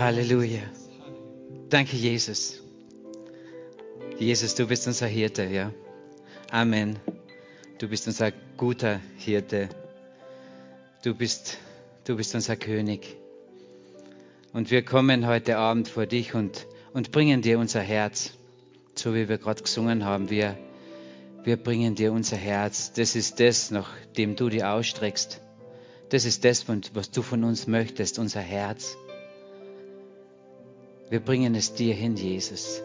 Halleluja. Danke, Jesus. Jesus, du bist unser Hirte, ja. Amen. Du bist unser guter Hirte. Du bist, du bist unser König. Und wir kommen heute Abend vor dich und, und bringen dir unser Herz, so wie wir gerade gesungen haben. Wir, wir bringen dir unser Herz. Das ist das, nach dem du dir ausstreckst. Das ist das, was du von uns möchtest, unser Herz. Wir bringen es dir hin, Jesus.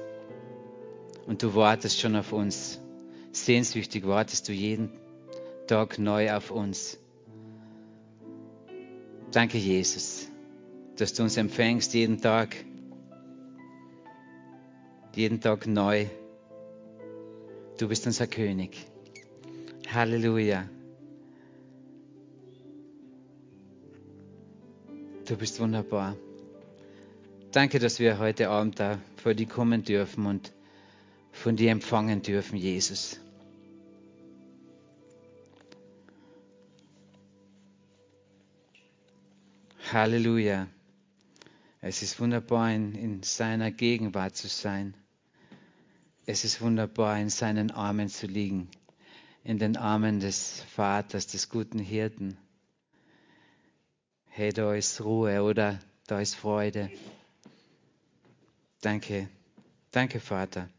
Und du wartest schon auf uns. Sehnsüchtig wartest du jeden Tag neu auf uns. Danke, Jesus, dass du uns empfängst jeden Tag. Jeden Tag neu. Du bist unser König. Halleluja. Du bist wunderbar. Danke, dass wir heute Abend da vor dir kommen dürfen und von dir empfangen dürfen, Jesus. Halleluja. Es ist wunderbar, in, in, seiner Gegenwart zu sein. Es ist wunderbar, in seinen Armen zu liegen, in den Armen des Vaters, des guten Hirten. Hey, da ist Ruhe oder da ist Freude. Danke, danke Vater.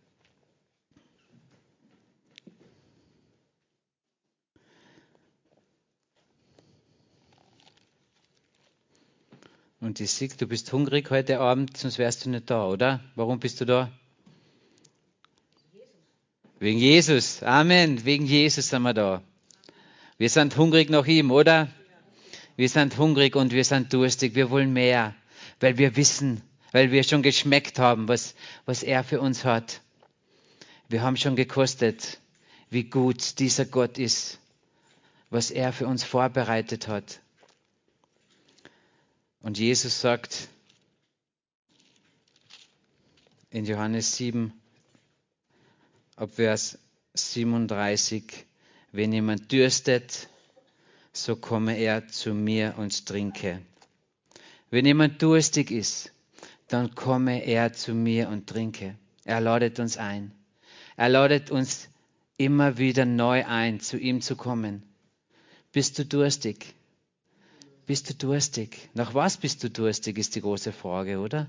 Und ich sehe, du bist hungrig heute Abend, sonst wärst du nicht da, oder? Warum bist du da? Wegen Jesus. Amen. Wegen Jesus sind wir da. Wir sind hungrig nach ihm, oder? Wir sind hungrig und wir sind durstig. Wir wollen mehr, weil wir wissen, weil wir schon geschmeckt haben, was, was er für uns hat. Wir haben schon gekostet, wie gut dieser Gott ist, was er für uns vorbereitet hat. Und Jesus sagt in Johannes 7, ab Vers 37, wenn jemand dürstet, so komme er zu mir und trinke. Wenn jemand durstig ist, dann komme er zu mir und trinke. Er ladet uns ein. Er ladet uns immer wieder neu ein, zu ihm zu kommen. Bist du durstig? Bist du durstig? Nach was bist du durstig, ist die große Frage, oder?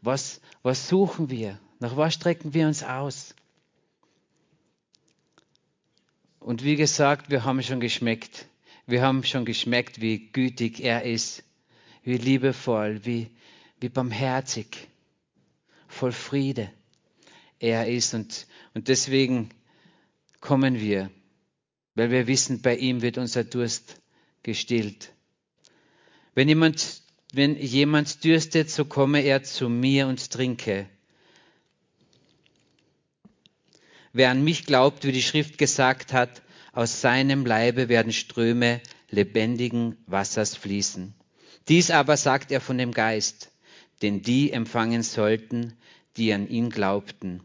Was, was suchen wir? Nach was strecken wir uns aus? Und wie gesagt, wir haben schon geschmeckt. Wir haben schon geschmeckt, wie gütig er ist, wie liebevoll, wie, wie barmherzig, voll Friede er ist. Und, und deswegen kommen wir, weil wir wissen, bei ihm wird unser Durst gestillt. Wenn jemand, wenn jemand dürstet, so komme er zu mir und trinke. Wer an mich glaubt, wie die Schrift gesagt hat, aus seinem Leibe werden Ströme lebendigen Wassers fließen. Dies aber sagt er von dem Geist, den die empfangen sollten, die an ihn glaubten.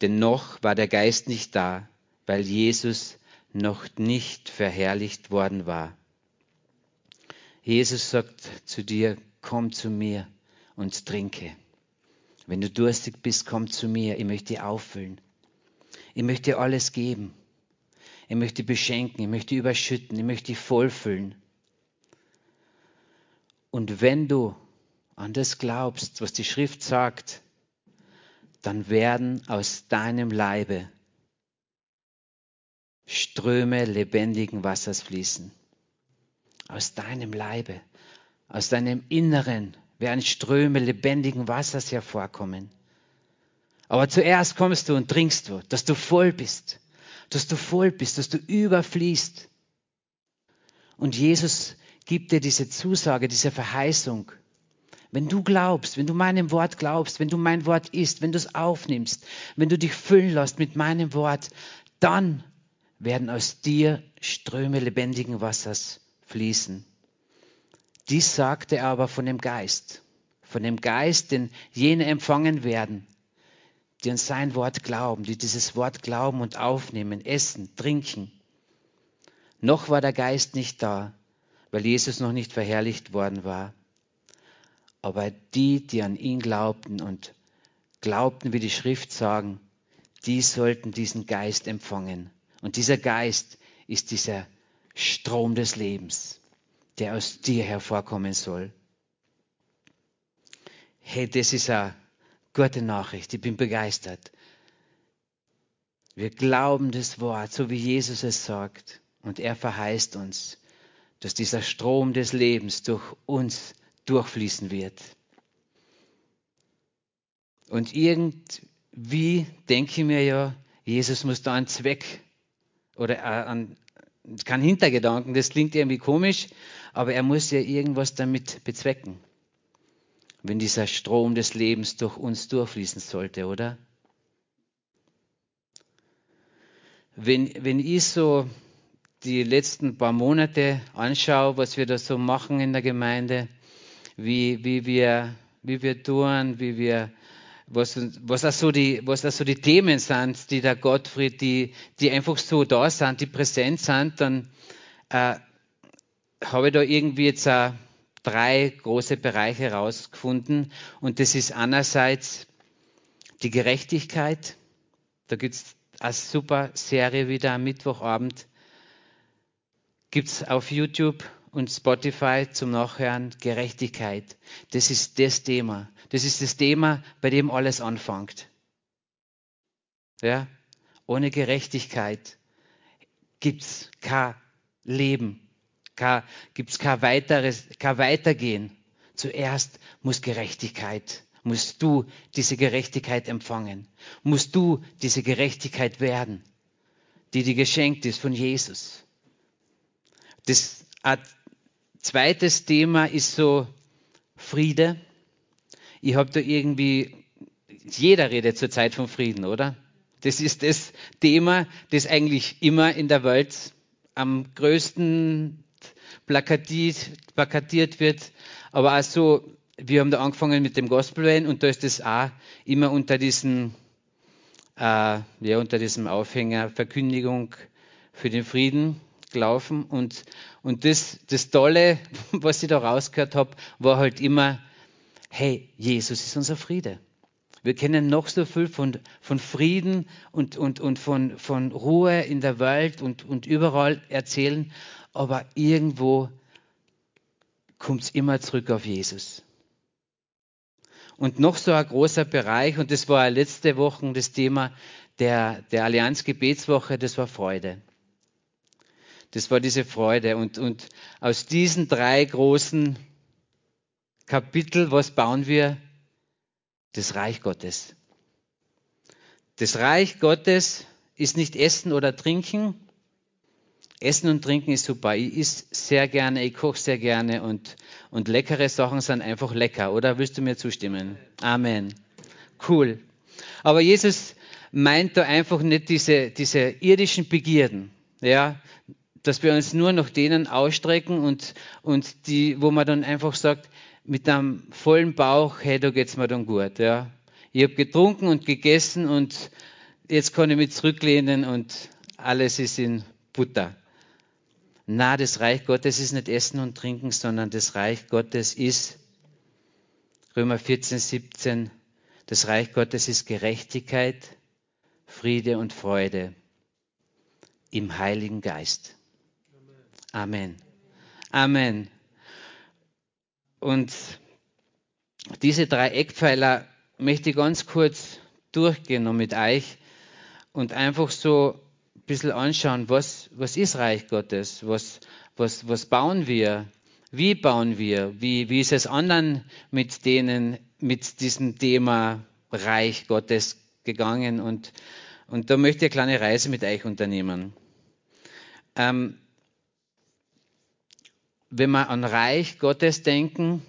Denn noch war der Geist nicht da, weil Jesus noch nicht verherrlicht worden war. Jesus sagt zu dir, komm zu mir und trinke. Wenn du durstig bist, komm zu mir. Ich möchte dir auffüllen. Ich möchte dir alles geben. Ich möchte beschenken. Ich möchte überschütten. Ich möchte dich vollfüllen. Und wenn du an das glaubst, was die Schrift sagt, dann werden aus deinem Leibe Ströme lebendigen Wassers fließen. Aus deinem Leibe, aus deinem Inneren werden Ströme lebendigen Wassers hervorkommen. Aber zuerst kommst du und trinkst du, dass du voll bist, dass du voll bist, dass du überfließt. Und Jesus gibt dir diese Zusage, diese Verheißung. Wenn du glaubst, wenn du meinem Wort glaubst, wenn du mein Wort isst, wenn du es aufnimmst, wenn du dich füllen lässt mit meinem Wort, dann werden aus dir Ströme lebendigen Wassers fließen. Dies sagte er aber von dem Geist, von dem Geist, den jene empfangen werden, die an sein Wort glauben, die dieses Wort glauben und aufnehmen, essen, trinken. Noch war der Geist nicht da, weil Jesus noch nicht verherrlicht worden war. Aber die, die an ihn glaubten und glaubten, wie die Schrift sagen, die sollten diesen Geist empfangen. Und dieser Geist ist dieser Strom des Lebens, der aus dir hervorkommen soll. Hey, das ist eine gute Nachricht. Ich bin begeistert. Wir glauben das Wort, so wie Jesus es sagt. Und er verheißt uns, dass dieser Strom des Lebens durch uns durchfließen wird. Und irgendwie denke ich mir ja, Jesus muss da einen Zweck oder an, kein Hintergedanken, das klingt irgendwie komisch, aber er muss ja irgendwas damit bezwecken, wenn dieser Strom des Lebens durch uns durchfließen sollte, oder? Wenn, wenn ich so die letzten paar Monate anschaue, was wir da so machen in der Gemeinde, wie, wie, wir, wie wir tun, wie wir, was, was, auch so die, was auch so die Themen sind, die der Gottfried, die, die einfach so da sind, die präsent sind, dann äh, habe ich da irgendwie jetzt auch drei große Bereiche herausgefunden. Und das ist einerseits die Gerechtigkeit. Da gibt es eine super Serie wieder am Mittwochabend. Gibt es auf YouTube und Spotify zum Nachhören Gerechtigkeit. Das ist das Thema. Das ist das Thema, bei dem alles anfängt. Ja? Ohne Gerechtigkeit gibt es kein Leben, gibt es kein weiteres, kein Weitergehen. Zuerst muss Gerechtigkeit, musst du diese Gerechtigkeit empfangen, musst du diese Gerechtigkeit werden, die dir geschenkt ist von Jesus. Das zweites Thema ist so Friede. Ich habe da irgendwie, jeder redet zurzeit von Frieden, oder? Das ist das Thema, das eigentlich immer in der Welt am größten plakatiert, plakatiert wird. Aber auch so, wir haben da angefangen mit dem Gospel und da ist das auch immer unter diesem, äh, ja, unter diesem Aufhänger Verkündigung für den Frieden gelaufen. Und, und das, das Tolle, was ich da rausgehört habe, war halt immer, hey, Jesus ist unser Friede. Wir kennen noch so viel von, von Frieden und, und, und von, von Ruhe in der Welt und, und überall erzählen, aber irgendwo kommt es immer zurück auf Jesus. Und noch so ein großer Bereich, und das war letzte Woche das Thema der, der Allianz Gebetswoche, das war Freude. Das war diese Freude. Und, und aus diesen drei großen Kapitel, was bauen wir? Das Reich Gottes. Das Reich Gottes ist nicht Essen oder Trinken. Essen und Trinken ist super. Ich esse sehr gerne, ich koche sehr gerne und, und leckere Sachen sind einfach lecker. Oder willst du mir zustimmen? Amen. Cool. Aber Jesus meint da einfach nicht diese, diese irdischen Begierden. Ja, dass wir uns nur nach denen ausstrecken und, und die, wo man dann einfach sagt, mit einem vollen Bauch, hey, da geht's mir dann gut, ja. Ich habe getrunken und gegessen und jetzt kann ich mich zurücklehnen und alles ist in Butter. Na, das Reich Gottes ist nicht Essen und Trinken, sondern das Reich Gottes ist Römer 14, 17. Das Reich Gottes ist Gerechtigkeit, Friede und Freude im Heiligen Geist. Amen. Amen. Und diese drei Eckpfeiler möchte ich ganz kurz durchgehen und mit euch und einfach so ein bisschen anschauen, was, was ist Reich Gottes? Was, was, was bauen wir? Wie bauen wir? Wie, wie ist es anderen mit denen, mit diesem Thema Reich Gottes gegangen? Und, und da möchte ich eine kleine Reise mit euch unternehmen. Ähm, wenn wir an Reich Gottes denken,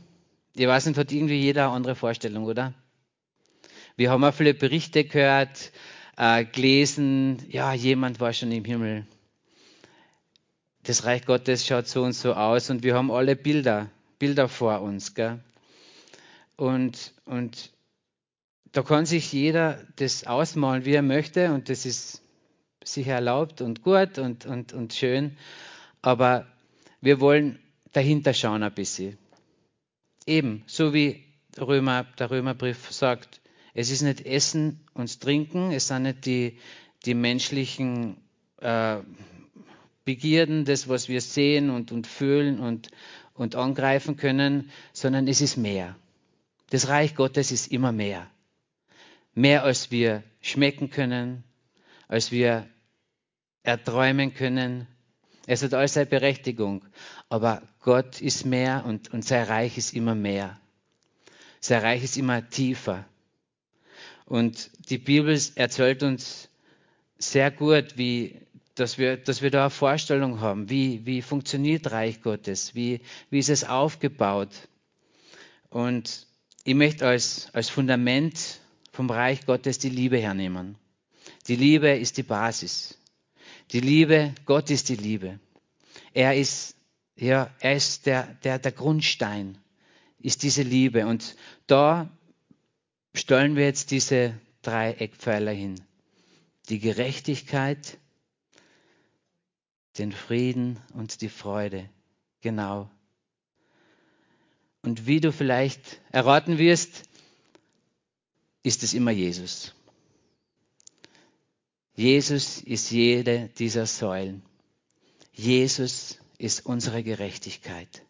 ich weiß nicht, hat irgendwie jeder eine andere Vorstellung, oder? Wir haben auch viele Berichte gehört, äh, gelesen, ja, jemand war schon im Himmel. Das Reich Gottes schaut so und so aus und wir haben alle Bilder, Bilder vor uns. Gell? Und, und da kann sich jeder das ausmalen, wie er möchte und das ist sicher erlaubt und gut und, und, und schön. Aber wir wollen dahinter schauen ein bisschen. Eben, so wie Römer, der Römerbrief sagt, es ist nicht Essen und Trinken, es sind nicht die, die menschlichen äh, Begierden, das, was wir sehen und, und fühlen und, und angreifen können, sondern es ist mehr. Das Reich Gottes ist immer mehr. Mehr als wir schmecken können, als wir erträumen können. Es hat alles seine Berechtigung. Aber Gott ist mehr und, und sein Reich ist immer mehr. Sein Reich ist immer tiefer. Und die Bibel erzählt uns sehr gut, wie, dass, wir, dass wir da eine Vorstellung haben, wie, wie funktioniert Reich Gottes, wie, wie ist es aufgebaut. Und ich möchte als, als Fundament vom Reich Gottes die Liebe hernehmen. Die Liebe ist die Basis. Die Liebe, Gott ist die Liebe. Er ist, ja, er ist der, der, der Grundstein, ist diese Liebe. Und da stellen wir jetzt diese drei Eckpfeiler hin. Die Gerechtigkeit, den Frieden und die Freude. Genau. Und wie du vielleicht erraten wirst, ist es immer Jesus. Jesus ist jede dieser Säulen. Jesus ist unsere Gerechtigkeit.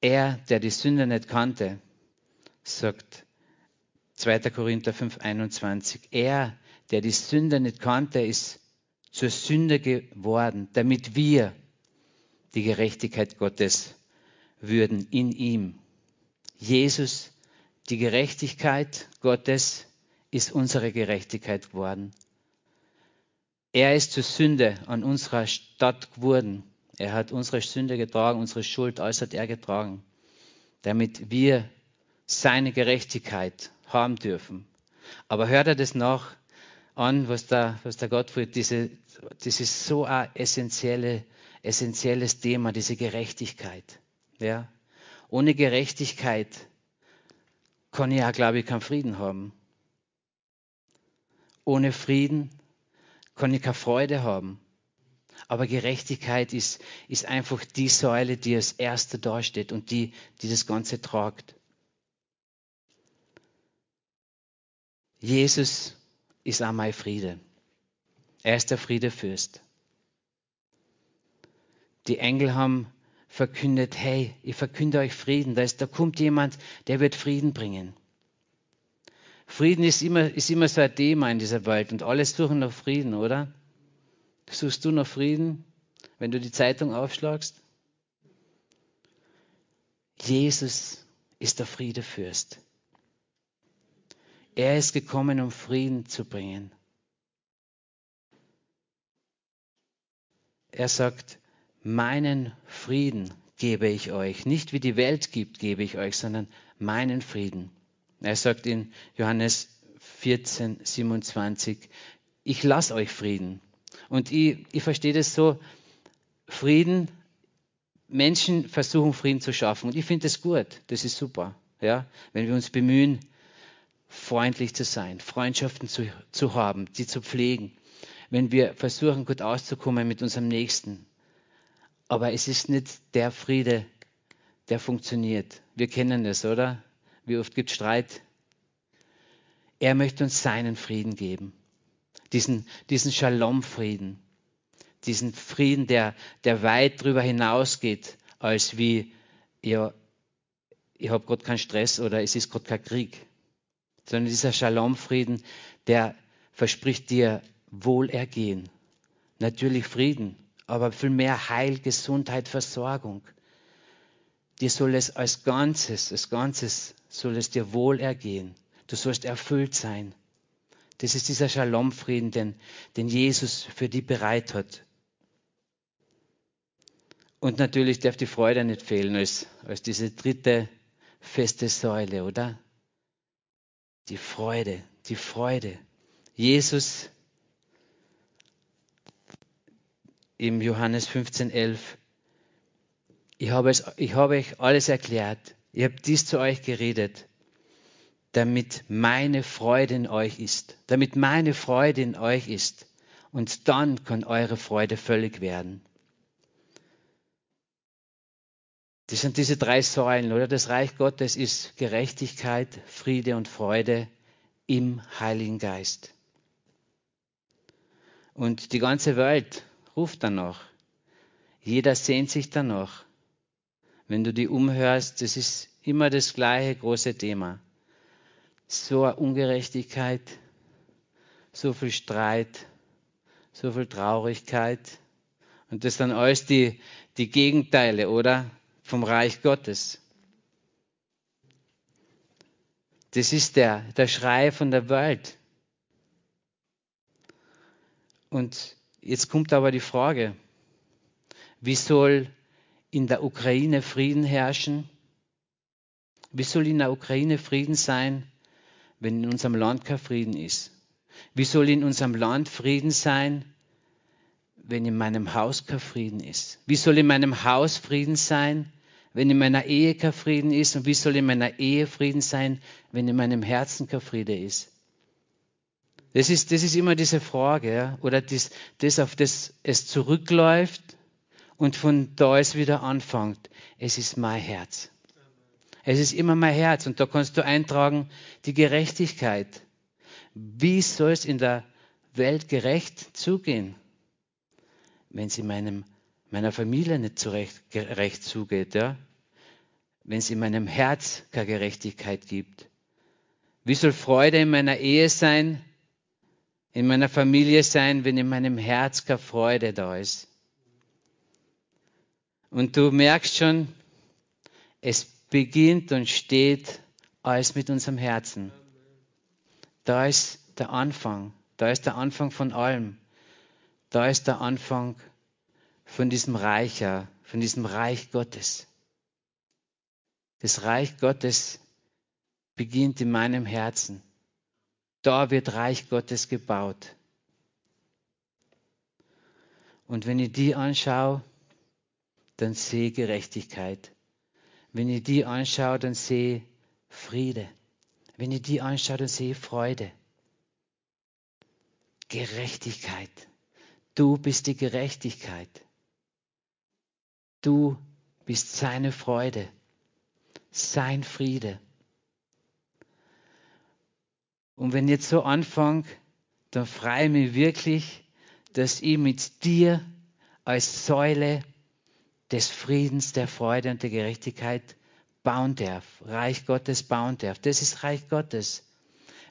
Er, der die Sünde nicht kannte, sagt 2. Korinther 5:21, er, der die Sünde nicht kannte, ist zur Sünde geworden, damit wir die Gerechtigkeit Gottes würden in ihm. Jesus, die Gerechtigkeit Gottes, ist unsere Gerechtigkeit geworden. Er ist zur Sünde an unserer Stadt geworden. Er hat unsere Sünde getragen, unsere Schuld, alles hat er getragen, damit wir seine Gerechtigkeit haben dürfen. Aber hört er das nach an, was der, was der Gottfried, diese, das ist so ein essentielle, essentielles Thema, diese Gerechtigkeit. Ja? Ohne Gerechtigkeit kann ich auch, glaube ich, keinen Frieden haben. Ohne Frieden kann ich keine Freude haben. Aber Gerechtigkeit ist, ist einfach die Säule, die als erste dasteht und die, die das Ganze tragt. Jesus ist auch mein Friede. Er ist der Friedefürst. Die Engel haben verkündet, hey, ich verkünde euch Frieden. Da, ist, da kommt jemand, der wird Frieden bringen. Frieden ist immer, ist immer so ein Thema in dieser Welt und alle suchen nach Frieden, oder? Suchst du nach Frieden, wenn du die Zeitung aufschlagst? Jesus ist der Friedefürst. Er ist gekommen, um Frieden zu bringen. Er sagt, meinen Frieden gebe ich euch. Nicht wie die Welt gibt, gebe ich euch, sondern meinen Frieden. Er sagt in Johannes 14, 27, ich lasse euch Frieden. Und ich, ich verstehe das so, Frieden, Menschen versuchen Frieden zu schaffen. Und ich finde das gut, das ist super. Ja? Wenn wir uns bemühen, freundlich zu sein, Freundschaften zu, zu haben, die zu pflegen, wenn wir versuchen, gut auszukommen mit unserem Nächsten. Aber es ist nicht der Friede, der funktioniert. Wir kennen das, oder? Wie oft gibt es Streit? Er möchte uns seinen Frieden geben. Diesen, diesen Shalom-Frieden. Diesen Frieden, der, der weit darüber hinausgeht, als wie, ja, ich habe gerade keinen Stress oder es ist gerade kein Krieg sondern dieser Shalom-Frieden, der verspricht dir Wohlergehen, natürlich Frieden, aber viel mehr Heil, Gesundheit, Versorgung. Dir soll es als Ganzes, als Ganzes soll es dir wohlergehen. Du sollst erfüllt sein. Das ist dieser Shalom-Frieden, den, den Jesus für dich bereit hat. Und natürlich darf die Freude nicht fehlen als, als diese dritte feste Säule, oder? Die Freude, die Freude. Jesus im Johannes 15, 11. Ich ich habe euch alles erklärt. Ich habe dies zu euch geredet, damit meine Freude in euch ist. Damit meine Freude in euch ist. Und dann kann eure Freude völlig werden. Das sind diese drei Säulen, oder? Das Reich Gottes ist Gerechtigkeit, Friede und Freude im Heiligen Geist. Und die ganze Welt ruft danach. Jeder sehnt sich danach. Wenn du die umhörst, das ist immer das gleiche große Thema. So eine Ungerechtigkeit, so viel Streit, so viel Traurigkeit. Und das sind alles die, die Gegenteile, oder? Vom Reich Gottes. Das ist der, der Schrei von der Welt. Und jetzt kommt aber die Frage, wie soll in der Ukraine Frieden herrschen? Wie soll in der Ukraine Frieden sein, wenn in unserem Land kein Frieden ist? Wie soll in unserem Land Frieden sein, wenn in meinem Haus kein Frieden ist? Wie soll in meinem Haus Frieden sein, wenn in meiner Ehe kein Frieden ist? Und wie soll in meiner Ehe Frieden sein, wenn in meinem Herzen kein Friede ist? Das ist, das ist immer diese Frage, ja? oder das, das, auf das es zurückläuft und von da es wieder anfängt. Es ist mein Herz. Es ist immer mein Herz und da kannst du eintragen die Gerechtigkeit. Wie soll es in der Welt gerecht zugehen, wenn es in meinem, meiner Familie nicht zurecht, gerecht zugeht, ja? wenn es in meinem Herz keine Gerechtigkeit gibt? Wie soll Freude in meiner Ehe sein, in meiner Familie sein, wenn in meinem Herz keine Freude da ist? Und du merkst schon, es beginnt und steht alles mit unserem Herzen. Da ist der Anfang. Da ist der Anfang von allem. Da ist der Anfang von diesem Reich, von diesem Reich Gottes. Das Reich Gottes beginnt in meinem Herzen. Da wird Reich Gottes gebaut. Und wenn ich die anschaue, dann sehe Gerechtigkeit. Wenn ich die anschaue, dann sehe Friede. Wenn ich die anschaue, dann sehe Freude. Gerechtigkeit. Du bist die Gerechtigkeit. Du bist seine Freude, sein Friede. Und wenn ich jetzt so anfange, dann freue ich mich wirklich, dass ich mit dir als Säule des Friedens, der Freude und der Gerechtigkeit bauen darf, Reich Gottes bauen darf. Das ist Reich Gottes.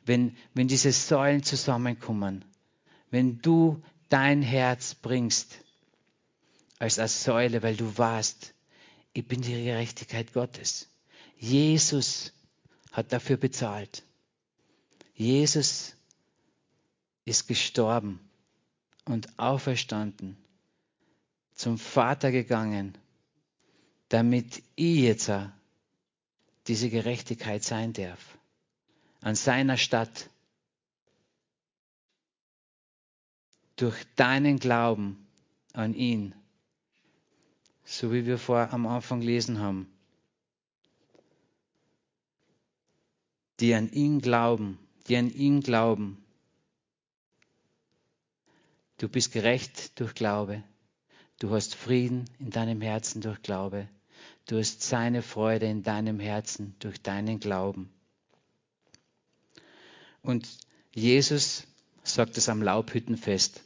Wenn, wenn diese Säulen zusammenkommen, wenn du dein Herz bringst als eine Säule, weil du warst, ich bin die Gerechtigkeit Gottes. Jesus hat dafür bezahlt. Jesus ist gestorben und auferstanden zum Vater gegangen, damit ich jetzt diese Gerechtigkeit sein darf. An seiner Stadt. Durch deinen Glauben an ihn. So wie wir vor am Anfang gelesen haben. Die an ihn glauben, die an ihn glauben. Du bist gerecht durch Glaube. Du hast Frieden in deinem Herzen durch Glaube. Du hast seine Freude in deinem Herzen durch deinen Glauben. Und Jesus sagt es am Laubhüttenfest.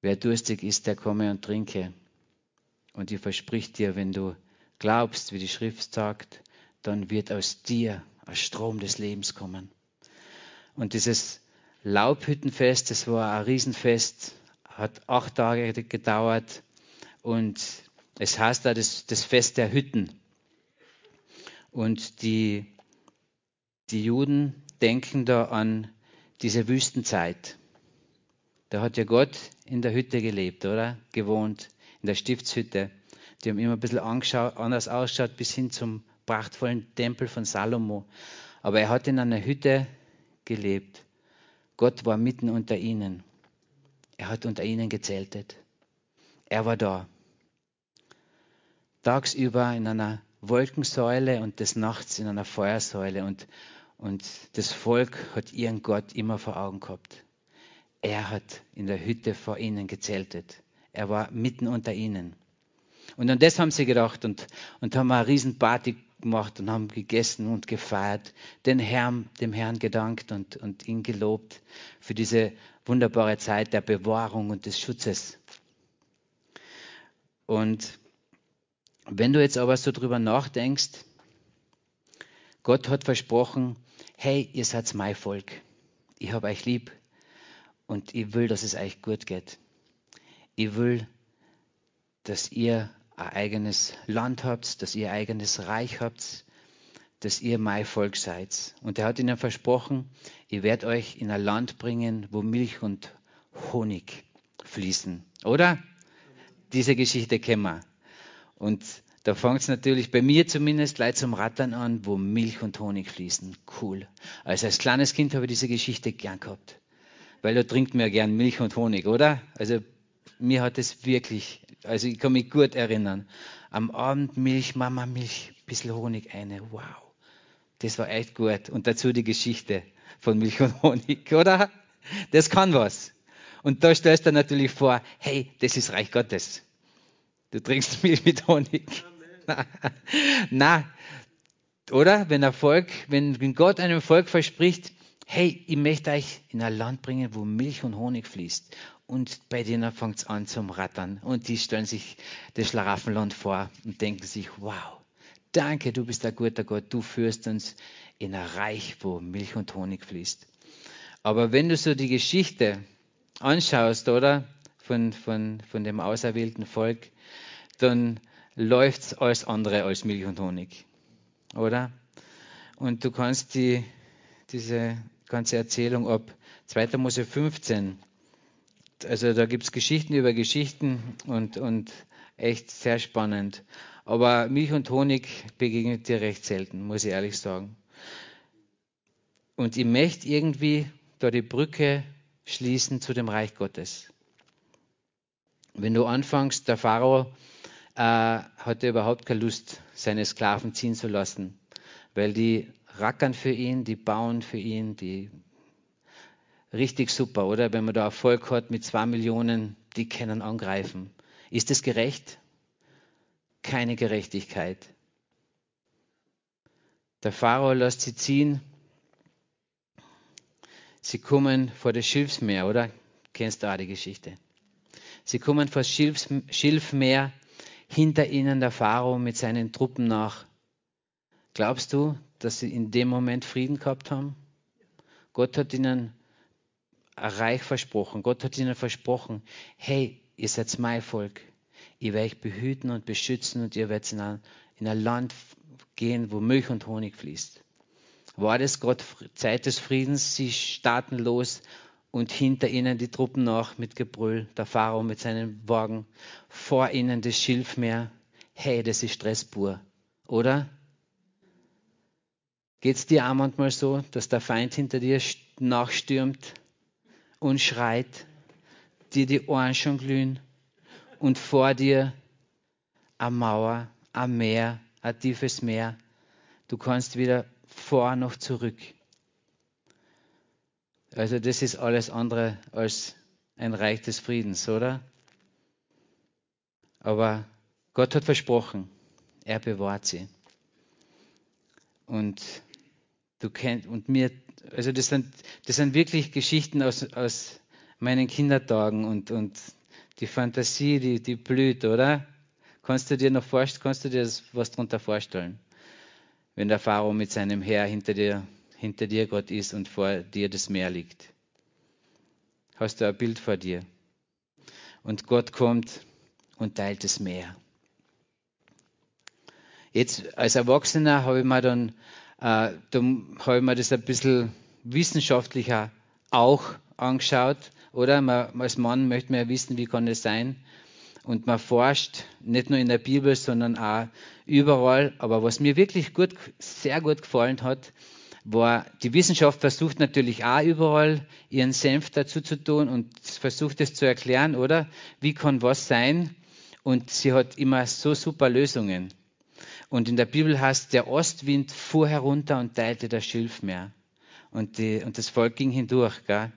Wer durstig ist, der komme und trinke. Und ich versprich dir, wenn du glaubst, wie die Schrift sagt, dann wird aus dir ein Strom des Lebens kommen. Und dieses Laubhüttenfest, das war ein Riesenfest, hat acht Tage gedauert und es heißt da das, das Fest der Hütten. Und die, die Juden denken da an diese Wüstenzeit. Da hat ja Gott in der Hütte gelebt, oder? Gewohnt, in der Stiftshütte. Die haben immer ein bisschen anders ausschaut bis hin zum prachtvollen Tempel von Salomo. Aber er hat in einer Hütte gelebt. Gott war mitten unter ihnen. Er hat unter ihnen gezeltet. Er war da. Tagsüber in einer Wolkensäule und des Nachts in einer Feuersäule. Und, und das Volk hat ihren Gott immer vor Augen gehabt. Er hat in der Hütte vor ihnen gezeltet. Er war mitten unter ihnen. Und an das haben sie gedacht und, und haben eine Riesenparty gemacht und haben gegessen und gefeiert, den Herrn, dem Herrn gedankt und, und ihn gelobt für diese wunderbare Zeit der Bewahrung und des Schutzes. Und wenn du jetzt aber so drüber nachdenkst, Gott hat versprochen, hey, ihr seid mein Volk. Ich habe euch lieb und ich will, dass es euch gut geht. Ich will, dass ihr ein eigenes Land habt, dass ihr ein eigenes Reich habt, dass ihr mein Volk seid. Und er hat ihnen versprochen, ich werde euch in ein Land bringen, wo Milch und Honig fließen. Oder? Diese Geschichte kennen wir. Und da fängt es natürlich bei mir zumindest gleich zum Rattern an, wo Milch und Honig fließen. Cool. Also als kleines Kind habe ich diese Geschichte gern gehabt. Weil da trinkt man ja gern Milch und Honig, oder? Also mir hat es wirklich, also ich kann mich gut erinnern. Am Abend Milch, Mama Milch, bisschen Honig eine. Wow. Das war echt gut. Und dazu die Geschichte von Milch und Honig, oder? Das kann was. Und da stellst du natürlich vor, hey, das ist Reich Gottes. Du trinkst Milch mit Honig. Na, oder? Wenn Erfolg, wenn Gott einem Volk verspricht, hey, ich möchte euch in ein Land bringen, wo Milch und Honig fließt. Und bei denen fängt es an zum Rattern. Und die stellen sich das Schlaraffenland vor und denken sich, wow, danke, du bist ein guter Gott, du führst uns in ein Reich, wo Milch und Honig fließt. Aber wenn du so die Geschichte anschaust, oder, von, von, von dem auserwählten Volk, dann läuft es alles andere als Milch und Honig, oder? Und du kannst die, diese ganze Erzählung ab 2. Mose 15 also da gibt es Geschichten über Geschichten und, und echt sehr spannend. Aber Milch und Honig begegnet dir recht selten, muss ich ehrlich sagen. Und ich möchte irgendwie da die Brücke schließen zu dem Reich Gottes. Wenn du anfängst, der Pharao äh, hatte überhaupt keine Lust, seine Sklaven ziehen zu lassen, weil die rackern für ihn, die bauen für ihn, die richtig super, oder? Wenn man da Erfolg hat mit zwei Millionen, die können angreifen. Ist es gerecht? Keine Gerechtigkeit. Der Pharao lässt sie ziehen. Sie kommen vor das Schilfsmeer, oder? Kennst du auch die Geschichte? Sie kommen vor das Schilfmeer, hinter ihnen der Pharao mit seinen Truppen nach. Glaubst du, dass sie in dem Moment Frieden gehabt haben? Gott hat ihnen ein Reich versprochen. Gott hat ihnen versprochen, hey, ihr seid mein Volk. Ich werde euch behüten und beschützen und ihr werdet in ein, in ein Land gehen, wo Milch und Honig fließt. War das Gott Zeit des Friedens? Sie starten los und hinter ihnen die Truppen nach mit Gebrüll, der Pharao mit seinen Wagen, vor ihnen das Schilfmeer. Hey, das ist Stress pur, oder? Geht es dir auch manchmal so, dass der Feind hinter dir nachstürmt und schreit, dir die Ohren schon glühen und vor dir eine Mauer, ein Meer, ein tiefes Meer. Du kannst weder vor noch zurück. Also das ist alles andere als ein Reich des Friedens, oder? Aber Gott hat versprochen, er bewahrt sie. Und du kennst, und mir also das sind, das sind wirklich Geschichten aus, aus meinen Kindertagen und, und die Fantasie, die, die blüht, oder? Kannst du dir noch vorstellen, kannst du dir was darunter vorstellen? Wenn der Pharao mit seinem Heer hinter dir, hinter dir Gott ist und vor dir das Meer liegt. Hast du ein Bild vor dir? Und Gott kommt und teilt das Meer. Jetzt als Erwachsener habe ich mir dann, äh, da habe ich mir das ein bisschen wissenschaftlicher auch angeschaut, oder? Man, als Mann möchte man ja wissen, wie kann es sein? Und man forscht nicht nur in der Bibel, sondern auch überall. Aber was mir wirklich gut, sehr gut gefallen hat, war, die Wissenschaft versucht natürlich auch überall ihren Senf dazu zu tun und versucht es zu erklären, oder? Wie kann was sein? Und sie hat immer so super Lösungen. Und in der Bibel heißt, der Ostwind fuhr herunter und teilte das Schilfmeer und, die, und das Volk ging hindurch. Gell?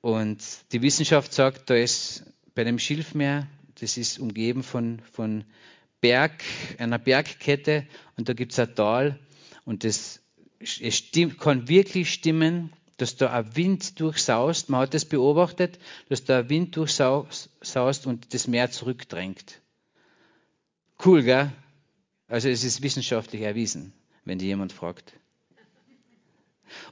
Und die Wissenschaft sagt, da ist bei dem Schilfmeer, Das ist umgeben von, von Berg, einer Bergkette und da gibt es ein Tal und das es stimmt, kann wirklich stimmen, dass da ein Wind durchsaust. Man hat das beobachtet, dass da ein Wind durchsaust und das Meer zurückdrängt. Cool, gell? Also es ist wissenschaftlich erwiesen, wenn die jemand fragt.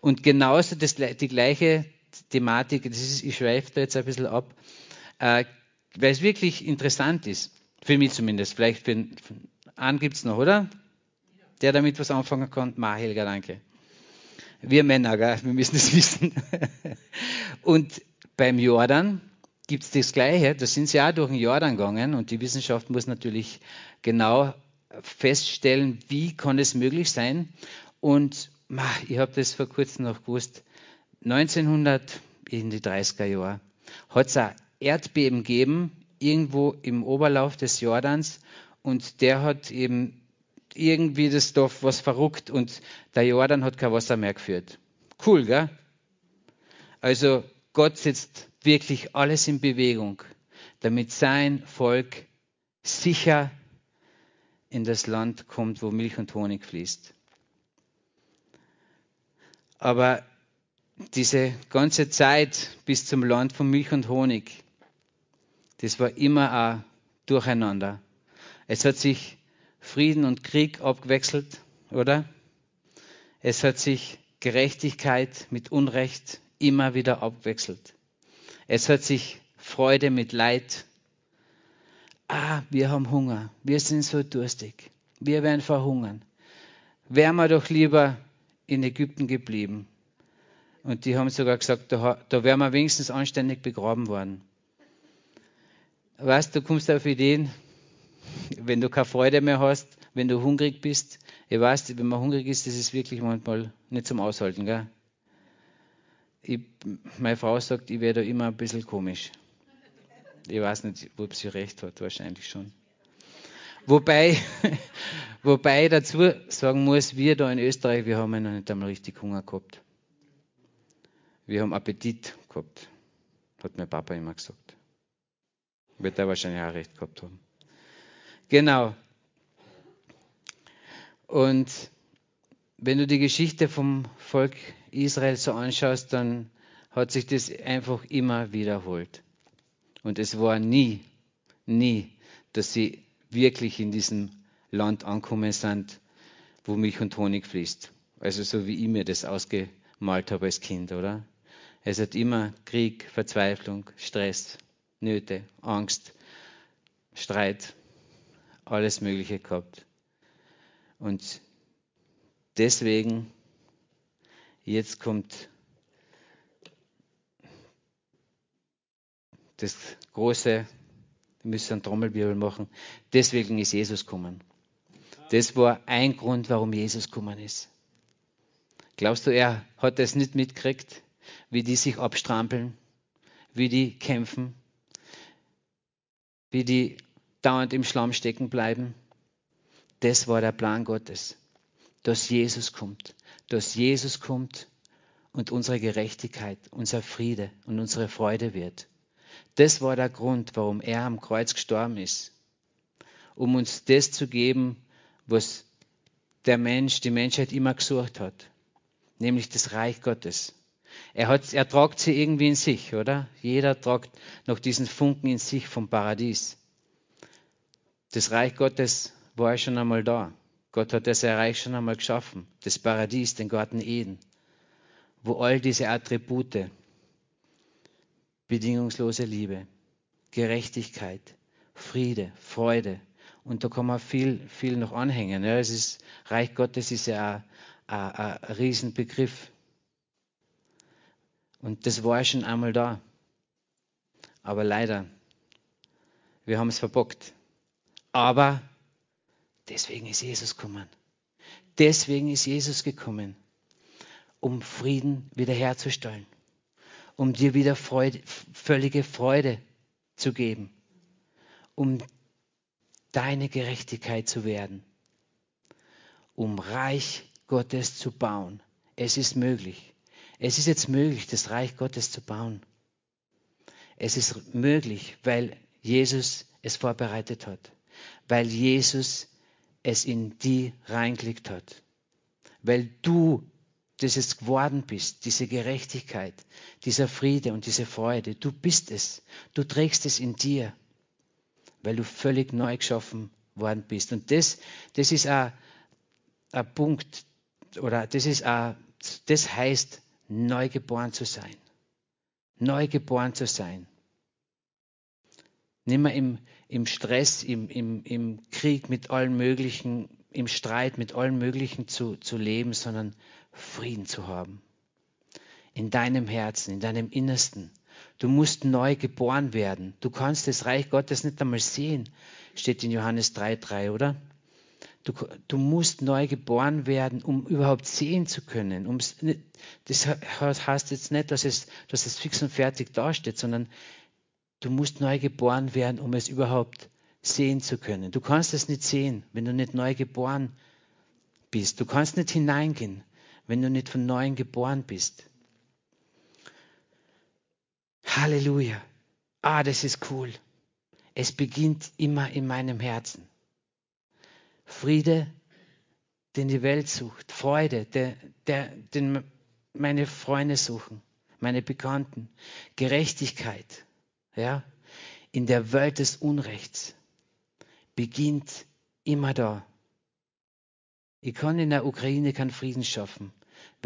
Und genauso das, die gleiche Thematik, das ist, ich schweife da jetzt ein bisschen ab, äh, weil es wirklich interessant ist, für mich zumindest, vielleicht für, für einen gibt es noch, oder? Der damit was anfangen kann? Ma, Helga, danke. Wir Männer, gell? wir müssen es wissen. Und beim Jordan gibt es das Gleiche. Da sind sie auch durch den Jordan gegangen und die Wissenschaft muss natürlich genau feststellen, wie kann es möglich sein. Und ich habe das vor kurzem noch gewusst. 1900 in die 30er Jahre hat es ein Erdbeben gegeben, irgendwo im Oberlauf des Jordans. Und der hat eben irgendwie das Dorf was verrückt und der Jordan hat kein Wasser mehr geführt. Cool, gell? Also Gott setzt wirklich alles in Bewegung, damit sein Volk sicher in das Land kommt, wo Milch und Honig fließt. Aber diese ganze Zeit bis zum Land von Milch und Honig, das war immer ein Durcheinander. Es hat sich Frieden und Krieg abgewechselt, oder? Es hat sich Gerechtigkeit mit Unrecht immer wieder abwechselt. Es hat sich Freude mit Leid. Ah, wir haben Hunger. Wir sind so durstig. Wir werden verhungern. Wären wir doch lieber in Ägypten geblieben. Und die haben sogar gesagt, da, da wären wir wenigstens anständig begraben worden. Weißt du, kommst auf Ideen, wenn du keine Freude mehr hast, wenn du hungrig bist. Ich weiß, wenn man hungrig ist, das ist wirklich manchmal nicht zum Aushalten. Gell? Ich, meine Frau sagt, ich werde da immer ein bisschen komisch. Ich weiß nicht, ob sie recht hat, wahrscheinlich schon. Wobei, wobei ich dazu sagen muss, wir da in Österreich, wir haben ja noch nicht einmal richtig Hunger gehabt. Wir haben Appetit gehabt, hat mein Papa immer gesagt. Wird er wahrscheinlich auch recht gehabt haben. Genau. Und wenn du die Geschichte vom Volk Israel so anschaust, dann hat sich das einfach immer wiederholt. Und es war nie, nie, dass sie wirklich in diesem Land angekommen sind, wo Milch und Honig fließt. Also so wie ich mir das ausgemalt habe als Kind, oder? Es hat immer Krieg, Verzweiflung, Stress, Nöte, Angst, Streit, alles Mögliche gehabt. Und deswegen, jetzt kommt das große, wir müssen einen Trommelwirbel machen, deswegen ist Jesus gekommen. Das war ein Grund, warum Jesus gekommen ist. Glaubst du, er hat das nicht mitgekriegt, wie die sich abstrampeln, wie die kämpfen, wie die dauernd im Schlamm stecken bleiben. Das war der Plan Gottes, dass Jesus kommt, dass Jesus kommt und unsere Gerechtigkeit, unser Friede und unsere Freude wird. Das war der Grund, warum er am Kreuz gestorben ist, um uns das zu geben, was der Mensch, die Menschheit immer gesucht hat, nämlich das Reich Gottes. Er, hat, er tragt sie irgendwie in sich, oder? Jeder tragt noch diesen Funken in sich vom Paradies. Das Reich Gottes war schon einmal da. Gott hat das Reich schon einmal geschaffen. Das Paradies, den Garten Eden, wo all diese Attribute, bedingungslose Liebe, Gerechtigkeit, Friede, Freude, und da kann man viel, viel noch anhängen. Ja, es ist, Reich Gottes ist ja ein, ein, ein Riesenbegriff. Und das war schon einmal da. Aber leider, wir haben es verbockt. Aber deswegen ist Jesus gekommen. Deswegen ist Jesus gekommen, um Frieden wiederherzustellen, um dir wieder Freude, völlige Freude zu geben, um deine Gerechtigkeit zu werden, um Reich Gottes zu bauen. Es ist möglich. Es ist jetzt möglich, das Reich Gottes zu bauen. Es ist möglich, weil Jesus es vorbereitet hat, weil Jesus es in die reingelegt hat, weil du dieses geworden bist, diese Gerechtigkeit, dieser Friede und diese Freude. Du bist es. Du trägst es in dir, weil du völlig neu geschaffen worden bist. Und das, das ist ein, Punkt, oder das ist ein, das heißt, neu geboren zu sein. Neu geboren zu sein. Nicht mehr im, im Stress, im, im, im Krieg mit allen möglichen, im Streit mit allen möglichen zu, zu leben, sondern Frieden zu haben. In deinem Herzen, in deinem Innersten. Du musst neu geboren werden. Du kannst das Reich Gottes nicht einmal sehen, steht in Johannes 3,3, oder? Du, du, musst neu geboren werden, um überhaupt sehen zu können. Um's das heißt jetzt nicht, dass es, dass es fix und fertig dasteht, sondern du musst neu geboren werden, um es überhaupt sehen zu können. Du kannst es nicht sehen, wenn du nicht neu geboren bist. Du kannst nicht hineingehen wenn du nicht von neuem geboren bist. Halleluja. Ah, das ist cool. Es beginnt immer in meinem Herzen. Friede, den die Welt sucht. Freude, der, der, den meine Freunde suchen, meine Bekannten. Gerechtigkeit, ja, in der Welt des Unrechts beginnt immer da. Ich kann in der Ukraine keinen Frieden schaffen,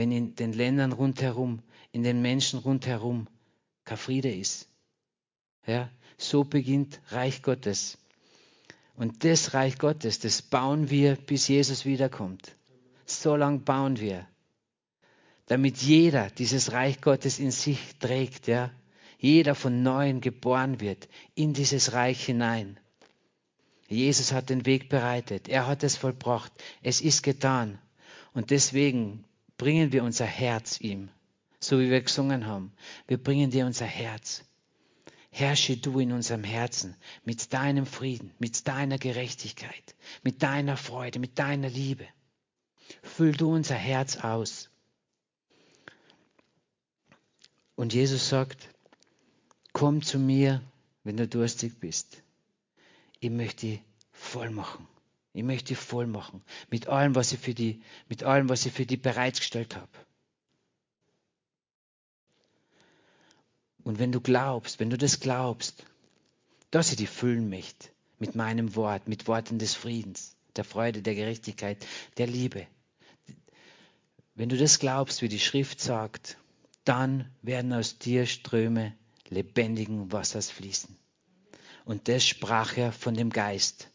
wenn in den Ländern rundherum, in den Menschen rundherum kein Friede ist. Ja, so beginnt Reich Gottes. Und das Reich Gottes, das bauen wir, bis Jesus wiederkommt. So lang bauen wir, damit jeder dieses Reich Gottes in sich trägt, ja. Jeder von neuem geboren wird in dieses Reich hinein. Jesus hat den Weg bereitet. Er hat es vollbracht. Es ist getan. Und deswegen bringen wir unser Herz ihm, so wie wir gesungen haben. Wir bringen dir unser Herz. Herrsche du in unserem Herzen mit deinem Frieden, mit deiner Gerechtigkeit, mit deiner Freude, mit deiner Liebe. Füll du unser Herz aus. Und Jesus sagt, komm zu mir, wenn du durstig bist ich möchte dich voll machen. Ich möchte dich voll machen. Mit allem, was ich für die, mit allem, was ich für die bereitgestellt habe. Und wenn du glaubst, wenn du das glaubst, dass ich dich füllen möchte mit meinem Wort, mit Worten des Friedens, der Freude, der Gerechtigkeit, der Liebe. Wenn du das glaubst, wie die Schrift sagt, dann werden aus dir Ströme lebendigen Wassers fließen. Und das sprach er von dem Geist.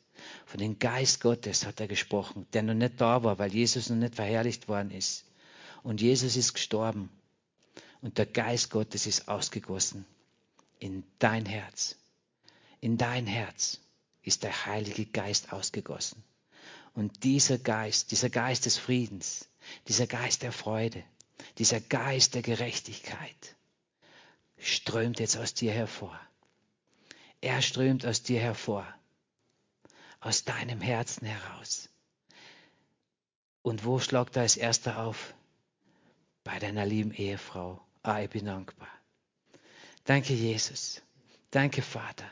Von dem Geist Gottes hat er gesprochen, der noch nicht da war, weil Jesus noch nicht verherrlicht worden ist. Und Jesus ist gestorben. Und der Geist Gottes ist ausgegossen in dein Herz. In dein Herz ist der Heilige Geist ausgegossen. Und dieser Geist, dieser Geist des Friedens, dieser Geist der Freude, dieser Geist der Gerechtigkeit strömt jetzt aus dir hervor. Er strömt aus dir hervor, aus deinem Herzen heraus. Und wo schlagt er als erster auf? Bei deiner lieben Ehefrau. Ah, ich bin dankbar. Danke, Jesus. Danke, Vater.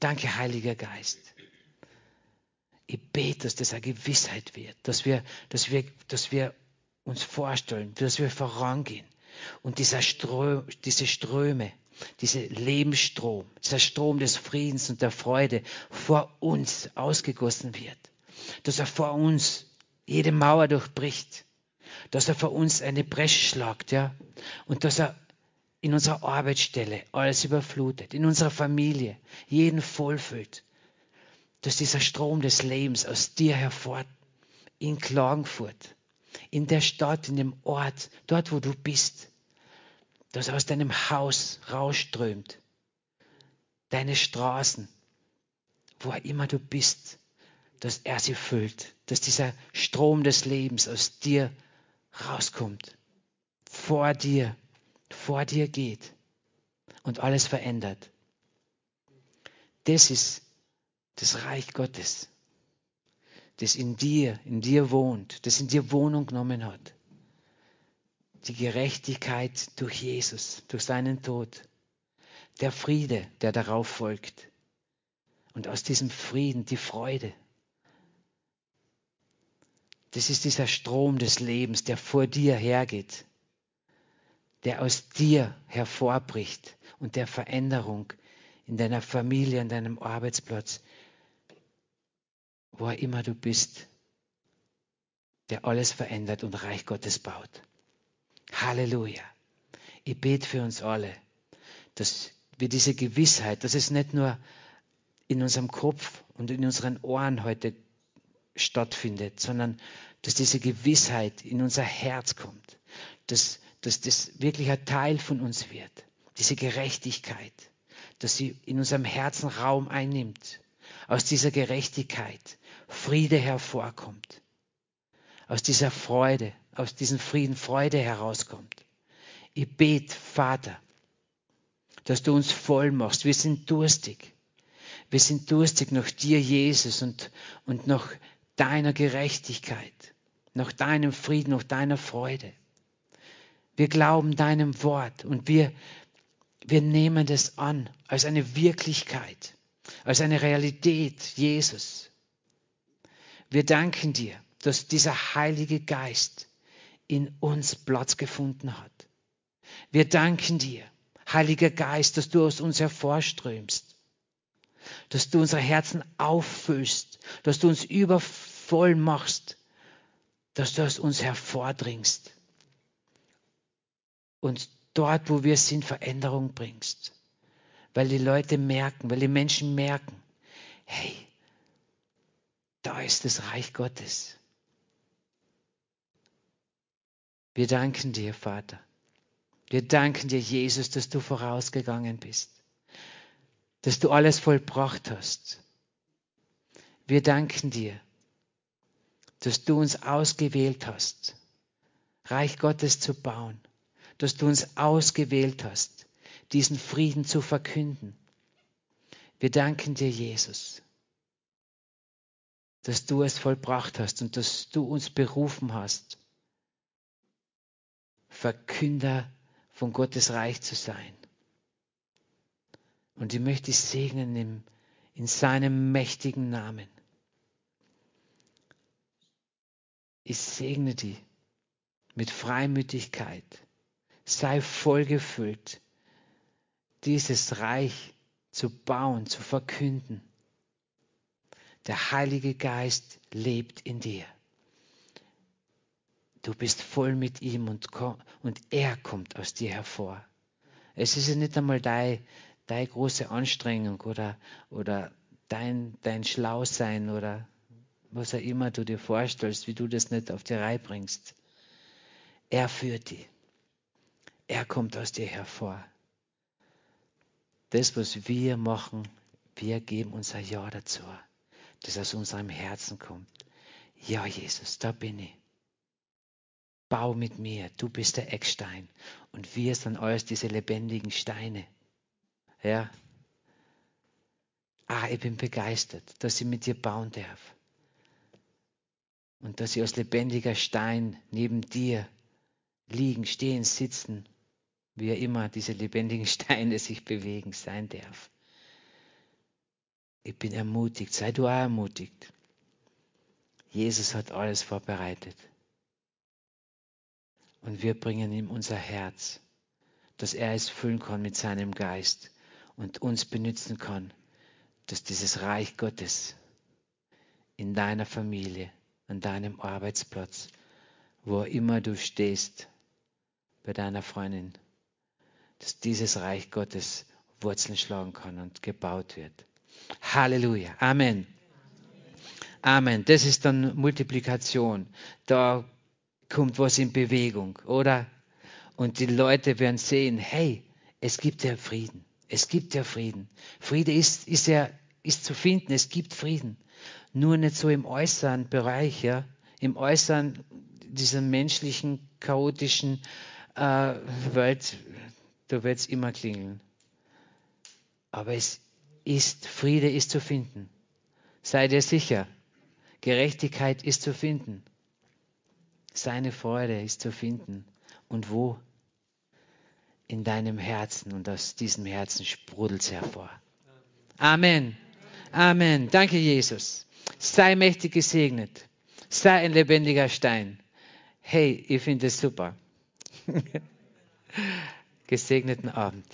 Danke, Heiliger Geist. Ich bete, dass das eine Gewissheit wird, dass wir, dass wir, dass wir uns vorstellen, dass wir vorangehen und dieser Strö diese Ströme dieser Lebensstrom, dieser Strom des Friedens und der Freude vor uns ausgegossen wird. Dass er vor uns jede Mauer durchbricht. Dass er vor uns eine Bresche schlagt, ja. Und dass er in unserer Arbeitsstelle alles überflutet, in unserer Familie jeden vollfüllt. Dass dieser Strom des Lebens aus dir hervor in Klagenfurt, in der Stadt, in dem Ort, dort wo du bist, das aus deinem Haus rausströmt, deine Straßen, wo immer du bist, dass er sie füllt, dass dieser Strom des Lebens aus dir rauskommt, vor dir, vor dir geht und alles verändert. Das ist das Reich Gottes, das in dir, in dir wohnt, das in dir Wohnung genommen hat die Gerechtigkeit durch Jesus, durch seinen Tod, der Friede, der darauf folgt, Und aus diesem Frieden die Freude. Das ist dieser Strom des Lebens, der vor dir hergeht, der aus dir hervorbricht und der Veränderung in deiner Familie, an deinem Arbeitsplatz, wo immer du bist, der alles verändert und Reich Gottes baut. Halleluja. Ich bete für uns alle, dass wir diese Gewissheit, dass es nicht nur in unserem Kopf und in unseren Ohren heute stattfindet, sondern dass diese Gewissheit in unser Herz kommt, dass, dass das wirklich ein Teil von uns wird, diese Gerechtigkeit, dass sie in unserem Herzen Raum einnimmt, aus dieser Gerechtigkeit Friede hervorkommt, aus dieser Freude, aus diesem Frieden Freude herauskommt. Ich bete, Vater, dass du uns voll machst. Wir sind durstig. Wir sind durstig nach dir, Jesus, und, und nach deiner Gerechtigkeit, nach deinem Frieden, nach deiner Freude. Wir glauben deinem Wort und wir, wir nehmen das an als eine Wirklichkeit, als eine Realität, Jesus. Wir danken dir, dass dieser Heilige Geist in uns Platz gefunden hat. Wir danken dir, Heiliger Geist, dass du aus uns hervorströmst, dass du unsere Herzen auffüllst, dass du uns übervoll machst, dass du aus uns hervordringst und dort, wo wir sind, Veränderung bringst. Weil die Leute merken, weil die Menschen merken, hey, da ist das Reich Gottes. Wir danken dir, Vater. Wir danken dir, Jesus, dass du vorausgegangen bist, dass du alles vollbracht hast. Wir danken dir, dass du uns ausgewählt hast, Reich Gottes zu bauen, dass du uns ausgewählt hast, diesen Frieden zu verkünden. Wir danken dir, Jesus, dass du es vollbracht hast und dass du uns berufen hast, Verkünder von Gottes Reich zu sein. Und ich möchte dich segnen in, in seinem mächtigen Namen. Ich segne dich mit Freimütigkeit. Sei vollgefüllt, dieses Reich zu bauen, zu verkünden. Der Heilige Geist lebt in dir. Du bist voll mit ihm und, und er kommt aus dir hervor. Es ist ja nicht einmal deine, deine große Anstrengung oder, oder dein, dein Schlausein oder was auch immer du dir vorstellst, wie du das nicht auf die Reihe bringst. Er führt dich. Er kommt aus dir hervor. Das, was wir machen, wir geben unser Ja dazu, das aus unserem Herzen kommt. Ja, Jesus, da bin ich bau mit mir, du bist der Eckstein und wir sind alles diese lebendigen Steine. Ja. Ah, ich bin begeistert, dass ich mit dir bauen darf. Und dass ich als lebendiger Stein neben dir liegen, stehen, sitzen, wie immer diese lebendigen Steine sich bewegen, sein darf. Ich bin ermutigt, sei du auch ermutigt. Jesus hat alles vorbereitet. Und wir bringen ihm unser Herz, dass er es füllen kann mit seinem Geist und uns benutzen kann, dass dieses Reich Gottes in deiner Familie, an deinem Arbeitsplatz, wo immer du stehst, bei deiner Freundin, dass dieses Reich Gottes Wurzeln schlagen kann und gebaut wird. Halleluja. Amen. Amen. Das ist dann Multiplikation. Da kommt was in Bewegung, oder? Und die Leute werden sehen, hey, es gibt ja Frieden. Es gibt ja Frieden. Friede ist, ist ja ist zu finden. Es gibt Frieden. Nur nicht so im äußeren Bereich, ja. Im äußeren dieser menschlichen, chaotischen äh, Welt, da wird es immer klingeln. Aber es ist, Friede ist zu finden. Sei dir sicher, Gerechtigkeit ist zu finden. Seine Freude ist zu finden. Und wo? In deinem Herzen. Und aus diesem Herzen sprudelt es hervor. Amen. Amen. Danke, Jesus. Sei mächtig gesegnet. Sei ein lebendiger Stein. Hey, ich finde es super. Gesegneten Abend.